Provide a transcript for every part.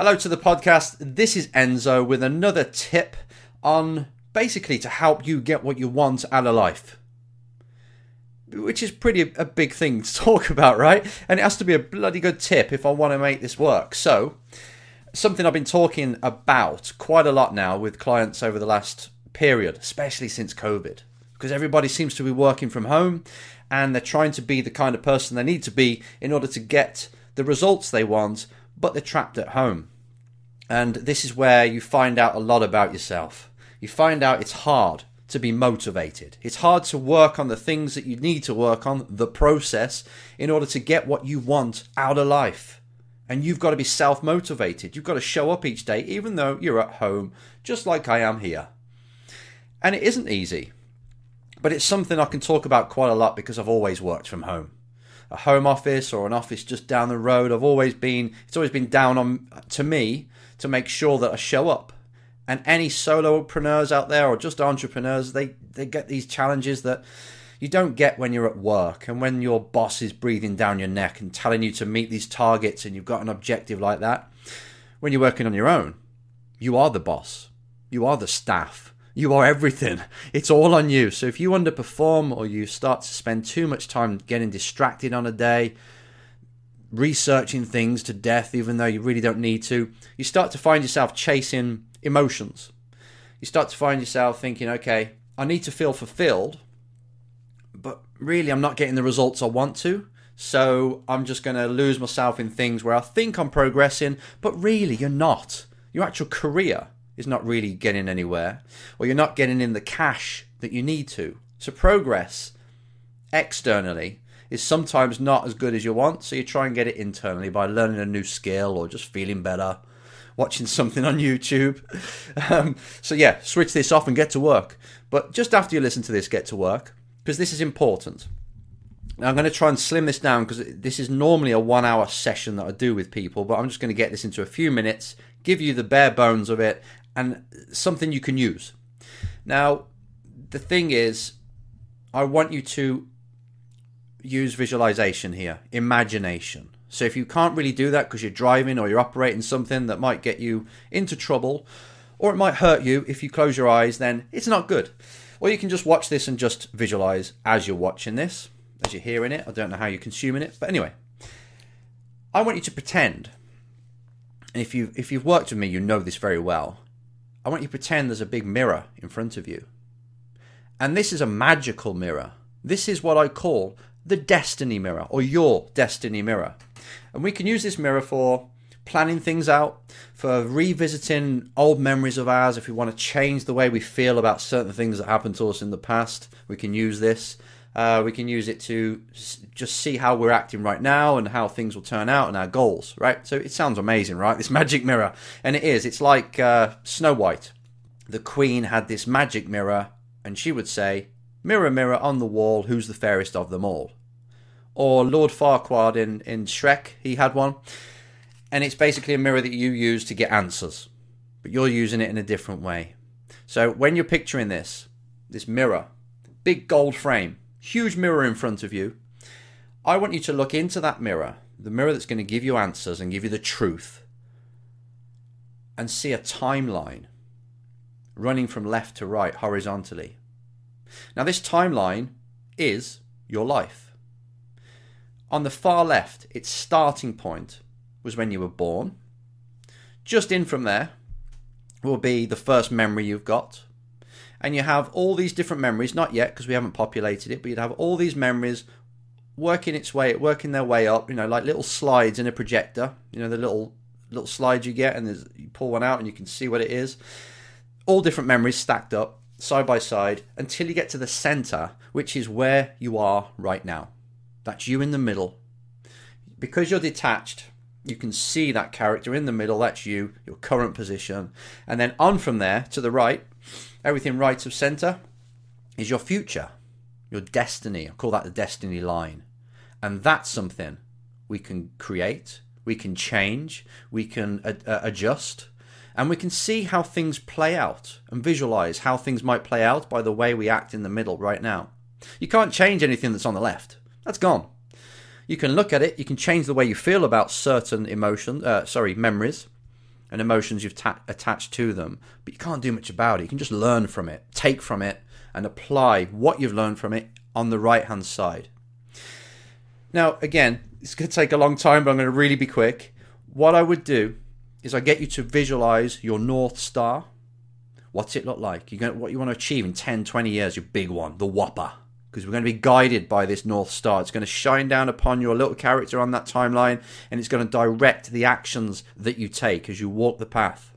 Hello to the podcast. This is Enzo with another tip on basically to help you get what you want out of life. Which is pretty a big thing to talk about, right? And it has to be a bloody good tip if I want to make this work. So, something I've been talking about quite a lot now with clients over the last period, especially since COVID, because everybody seems to be working from home and they're trying to be the kind of person they need to be in order to get the results they want but they're trapped at home. And this is where you find out a lot about yourself. You find out it's hard to be motivated. It's hard to work on the things that you need to work on, the process, in order to get what you want out of life. And you've got to be self motivated. You've got to show up each day, even though you're at home, just like I am here. And it isn't easy, but it's something I can talk about quite a lot because I've always worked from home a home office or an office just down the road. I've always been it's always been down on to me to make sure that I show up. And any solopreneurs out there or just entrepreneurs, they they get these challenges that you don't get when you're at work and when your boss is breathing down your neck and telling you to meet these targets and you've got an objective like that. When you're working on your own, you are the boss. You are the staff you are everything. It's all on you. So if you underperform or you start to spend too much time getting distracted on a day, researching things to death, even though you really don't need to, you start to find yourself chasing emotions. You start to find yourself thinking, okay, I need to feel fulfilled, but really I'm not getting the results I want to. So I'm just going to lose myself in things where I think I'm progressing, but really you're not. Your actual career is not really getting anywhere, or you're not getting in the cash that you need to. So, progress externally is sometimes not as good as you want, so you try and get it internally by learning a new skill or just feeling better, watching something on YouTube. Um, so, yeah, switch this off and get to work. But just after you listen to this, get to work, because this is important. Now, I'm going to try and slim this down because this is normally a one hour session that I do with people, but I'm just going to get this into a few minutes, give you the bare bones of it, and something you can use. Now, the thing is, I want you to use visualization here, imagination. So if you can't really do that because you're driving or you're operating something that might get you into trouble or it might hurt you if you close your eyes, then it's not good. Or you can just watch this and just visualize as you're watching this, as you're hearing it. I don't know how you're consuming it, but anyway, I want you to pretend. And if you if you've worked with me, you know this very well. I want you to pretend there's a big mirror in front of you. And this is a magical mirror. This is what I call the destiny mirror or your destiny mirror. And we can use this mirror for planning things out, for revisiting old memories of ours. If we want to change the way we feel about certain things that happened to us in the past, we can use this. Uh, we can use it to just see how we're acting right now and how things will turn out and our goals, right? So it sounds amazing, right? This magic mirror. And it is. It's like uh, Snow White. The queen had this magic mirror, and she would say, Mirror, mirror on the wall, who's the fairest of them all? Or Lord Farquaad in, in Shrek, he had one. And it's basically a mirror that you use to get answers, but you're using it in a different way. So when you're picturing this, this mirror, big gold frame, huge mirror in front of you. I want you to look into that mirror, the mirror that's going to give you answers and give you the truth, and see a timeline running from left to right horizontally. Now, this timeline is your life. On the far left, its starting point was when you were born. Just in from there will be the first memory you've got, and you have all these different memories, not yet because we haven't populated it, but you'd have all these memories working its way, working their way up, you know, like little slides in a projector, you know, the little little slides you get, and there's, you pull one out and you can see what it is. All different memories stacked up side by side until you get to the center, which is where you are right now. That's you in the middle. Because you're detached, you can see that character in the middle, that's you, your current position. And then on from there to the right, everything right of center is your future, your destiny. I call that the destiny line. And that's something we can create, we can change, we can uh, adjust, and we can see how things play out and visualize how things might play out by the way we act in the middle right now. You can't change anything that's on the left. That's gone. You can look at it, you can change the way you feel about certain emotions, uh, sorry, memories, and emotions you've ta- attached to them, but you can't do much about it. You can just learn from it, take from it, and apply what you've learned from it on the right hand side. Now, again, it's going to take a long time, but I'm going to really be quick. What I would do is I get you to visualize your North Star. What's it look like? To, what you want to achieve in 10, 20 years, your big one, the Whopper. Because we're going to be guided by this North Star. It's going to shine down upon your little character on that timeline and it's going to direct the actions that you take as you walk the path.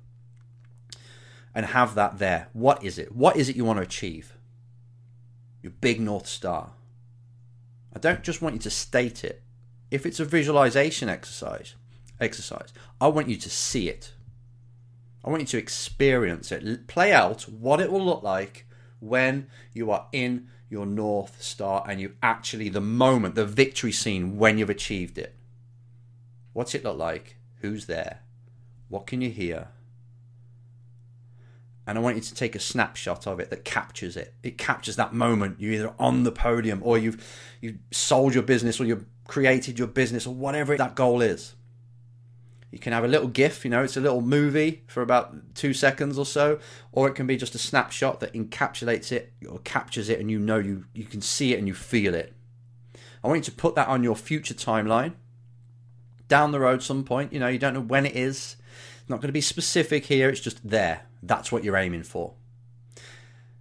And have that there. What is it? What is it you want to achieve? Your big North Star. I don't just want you to state it. If it's a visualization exercise, exercise, I want you to see it. I want you to experience it. Play out what it will look like when you are in your North Star and you actually, the moment, the victory scene when you've achieved it. What's it look like? Who's there? What can you hear? And I want you to take a snapshot of it that captures it. It captures that moment. You're either on the podium or you've you've sold your business or you've created your business or whatever that goal is. You can have a little GIF, you know, it's a little movie for about two seconds or so, or it can be just a snapshot that encapsulates it or captures it and you know you, you can see it and you feel it. I want you to put that on your future timeline down the road some point. You know, you don't know when it is. It's not going to be specific here, it's just there. That's what you're aiming for.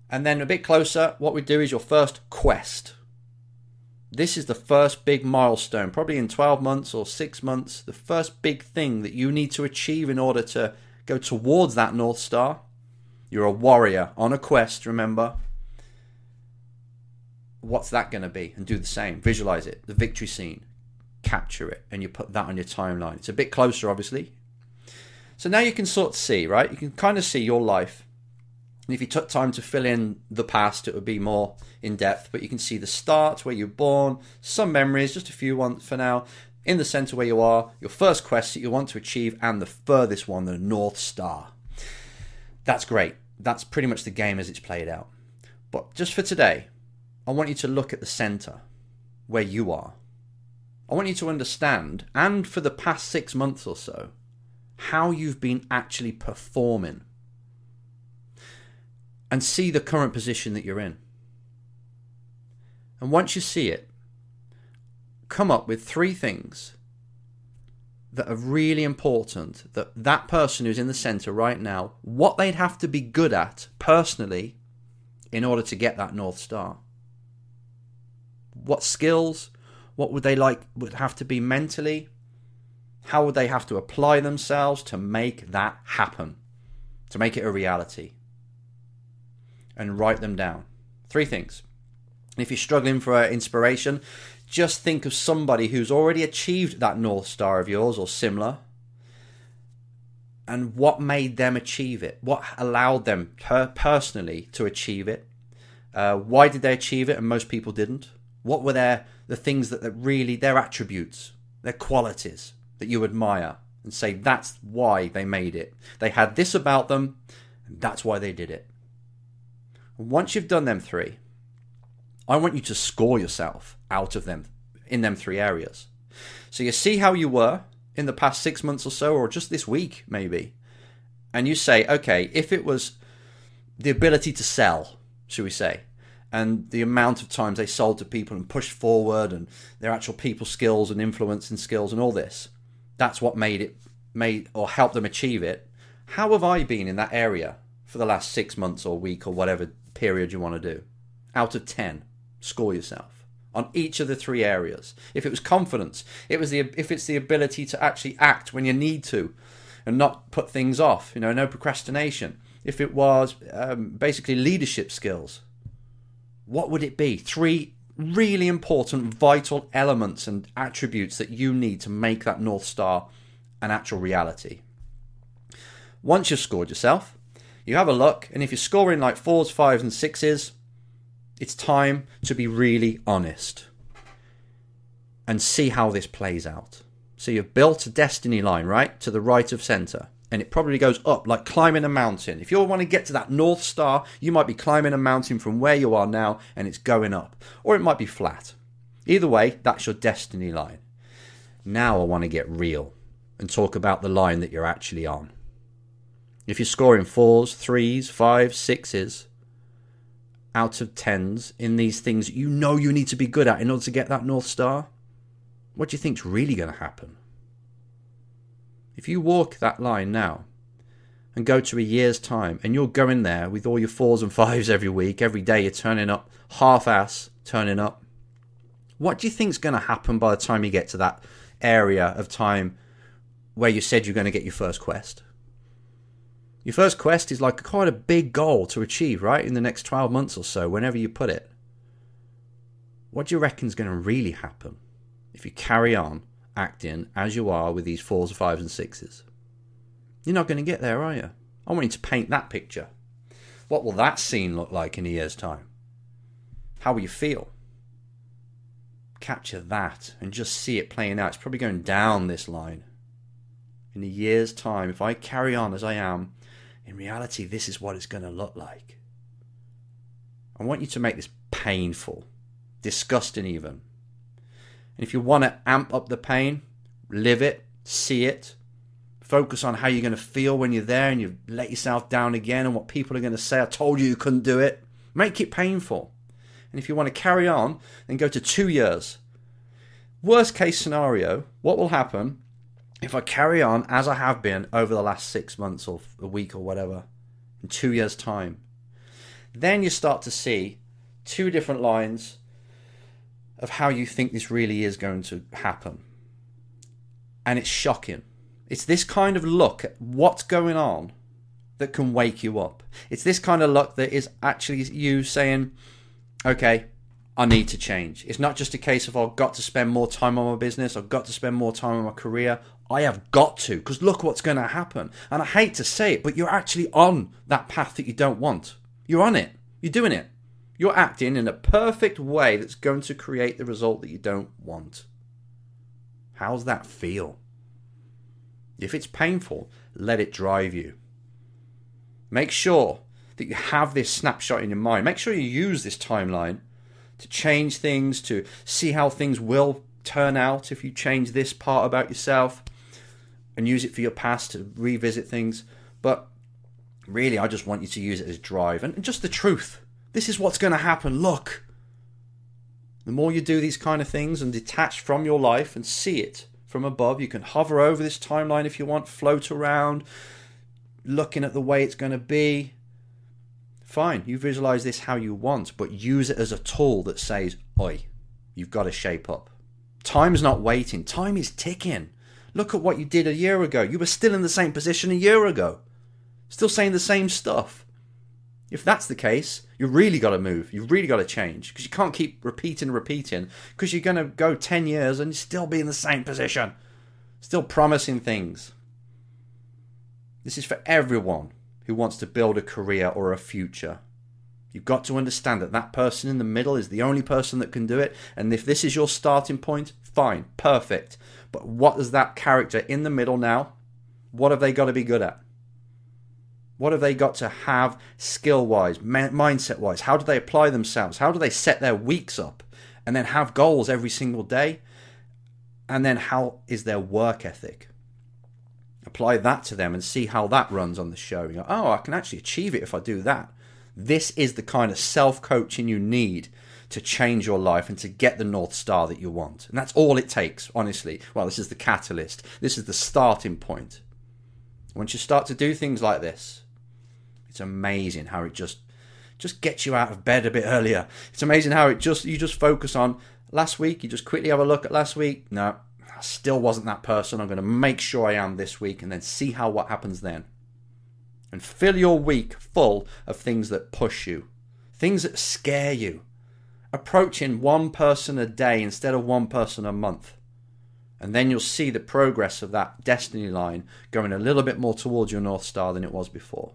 And then a bit closer, what we do is your first quest this is the first big milestone, probably in 12 months or six months, the first big thing that you need to achieve in order to go towards that North Star. You're a warrior on a quest, remember? What's that going to be? And do the same. Visualize it, the victory scene, capture it, and you put that on your timeline. It's a bit closer, obviously. So now you can sort of see, right? You can kind of see your life if you took time to fill in the past, it would be more in depth. But you can see the start, where you're born, some memories, just a few ones for now. In the center where you are, your first quest that you want to achieve, and the furthest one, the North Star. That's great. That's pretty much the game as it's played out. But just for today, I want you to look at the center where you are. I want you to understand, and for the past six months or so, how you've been actually performing and see the current position that you're in. And once you see it, come up with three things that are really important that that person who's in the center right now what they'd have to be good at personally in order to get that north star. What skills what would they like would have to be mentally? How would they have to apply themselves to make that happen to make it a reality and write them down. Three things. If you're struggling for inspiration, just think of somebody who's already achieved that North Star of yours or similar and what made them achieve it? What allowed them per- personally to achieve it? Uh, why did they achieve it and most people didn't? What were their the things that, that really their attributes, their qualities that you admire and say that's why they made it. They had this about them, and that's why they did it. Once you've done them three, I want you to score yourself out of them in them three areas. So you see how you were in the past six months or so, or just this week, maybe. And you say, okay, if it was the ability to sell, should we say, and the amount of times they sold to people and pushed forward and their actual people skills and influence and skills and all this, that's what made it made or helped them achieve it. How have I been in that area for the last six months or week or whatever period you want to do. Out of 10, score yourself on each of the three areas. If it was confidence, it was the if it's the ability to actually act when you need to and not put things off, you know, no procrastination. If it was um, basically leadership skills, what would it be? Three really important, vital elements and attributes that you need to make that North Star an actual reality. Once you've scored yourself, you have a look, and if you're scoring like fours, fives, and sixes, it's time to be really honest and see how this plays out. So you've built a destiny line, right, to the right of center, and it probably goes up like climbing a mountain. If you want to get to that North Star, you might be climbing a mountain from where you are now and it's going up, or it might be flat. Either way, that's your destiny line. Now I want to get real and talk about the line that you're actually on. If you're scoring fours, threes, fives, sixes out of tens in these things you know you need to be good at in order to get that North Star, what do you think's really going to happen? If you walk that line now and go to a year's time and you're going there with all your fours and fives every week, every day you're turning up, half ass turning up, what do you think's going to happen by the time you get to that area of time where you said you're going to get your first quest? Your first quest is like quite a big goal to achieve, right? In the next 12 months or so, whenever you put it. What do you reckon is going to really happen if you carry on acting as you are with these fours, fives, and sixes? You're not going to get there, are you? I want you to paint that picture. What will that scene look like in a year's time? How will you feel? Capture that and just see it playing out. It's probably going down this line. In a year's time, if I carry on as I am, in reality, this is what it's going to look like. I want you to make this painful, disgusting, even. And if you want to amp up the pain, live it, see it, focus on how you're going to feel when you're there and you let yourself down again and what people are going to say. I told you you couldn't do it. Make it painful. And if you want to carry on, then go to two years. Worst case scenario, what will happen if I carry on as I have been over the last six months or a week or whatever, in two years' time, then you start to see two different lines of how you think this really is going to happen. And it's shocking. It's this kind of look at what's going on that can wake you up. It's this kind of look that is actually you saying, okay, I need to change. It's not just a case of I've got to spend more time on my business, I've got to spend more time on my career. I have got to, because look what's going to happen. And I hate to say it, but you're actually on that path that you don't want. You're on it. You're doing it. You're acting in a perfect way that's going to create the result that you don't want. How's that feel? If it's painful, let it drive you. Make sure that you have this snapshot in your mind. Make sure you use this timeline to change things, to see how things will turn out if you change this part about yourself and use it for your past to revisit things. But really, I just want you to use it as drive and just the truth. This is what's going to happen. Look. The more you do these kind of things and detach from your life and see it from above, you can hover over this timeline if you want, float around, looking at the way it's going to be. Fine, you visualize this how you want, but use it as a tool that says, Oi, you've got to shape up. Time's not waiting, time is ticking. Look at what you did a year ago. You were still in the same position a year ago, still saying the same stuff. If that's the case, you really got to move. You've really got to change because you can't keep repeating repeating because you're going to go 10 years and still be in the same position, still promising things. This is for everyone who wants to build a career or a future. You've got to understand that that person in the middle is the only person that can do it. And if this is your starting point, fine, perfect. But what does that character in the middle now? What have they got to be good at? What have they got to have skill wise, mindset wise? How do they apply themselves? How do they set their weeks up and then have goals every single day? And then how is their work ethic? Apply that to them and see how that runs on the show. You go, oh, I can actually achieve it if I do that. This is the kind of self coaching you need to change your life and to get the North Star that you want. And that's all it takes, honestly. Well, this is the catalyst, this is the starting point. Once you start to do things like this, it's amazing how it just just gets you out of bed a bit earlier. It's amazing how it just you just focus on last week, you just quickly have a look at last week. No, still wasn't that person. I'm going to make sure I am this week and then see how what happens then. And fill your week full of things that push you, things that scare you, approaching one person a day instead of one person a month. And then you'll see the progress of that destiny line going a little bit more towards your North Star than it was before.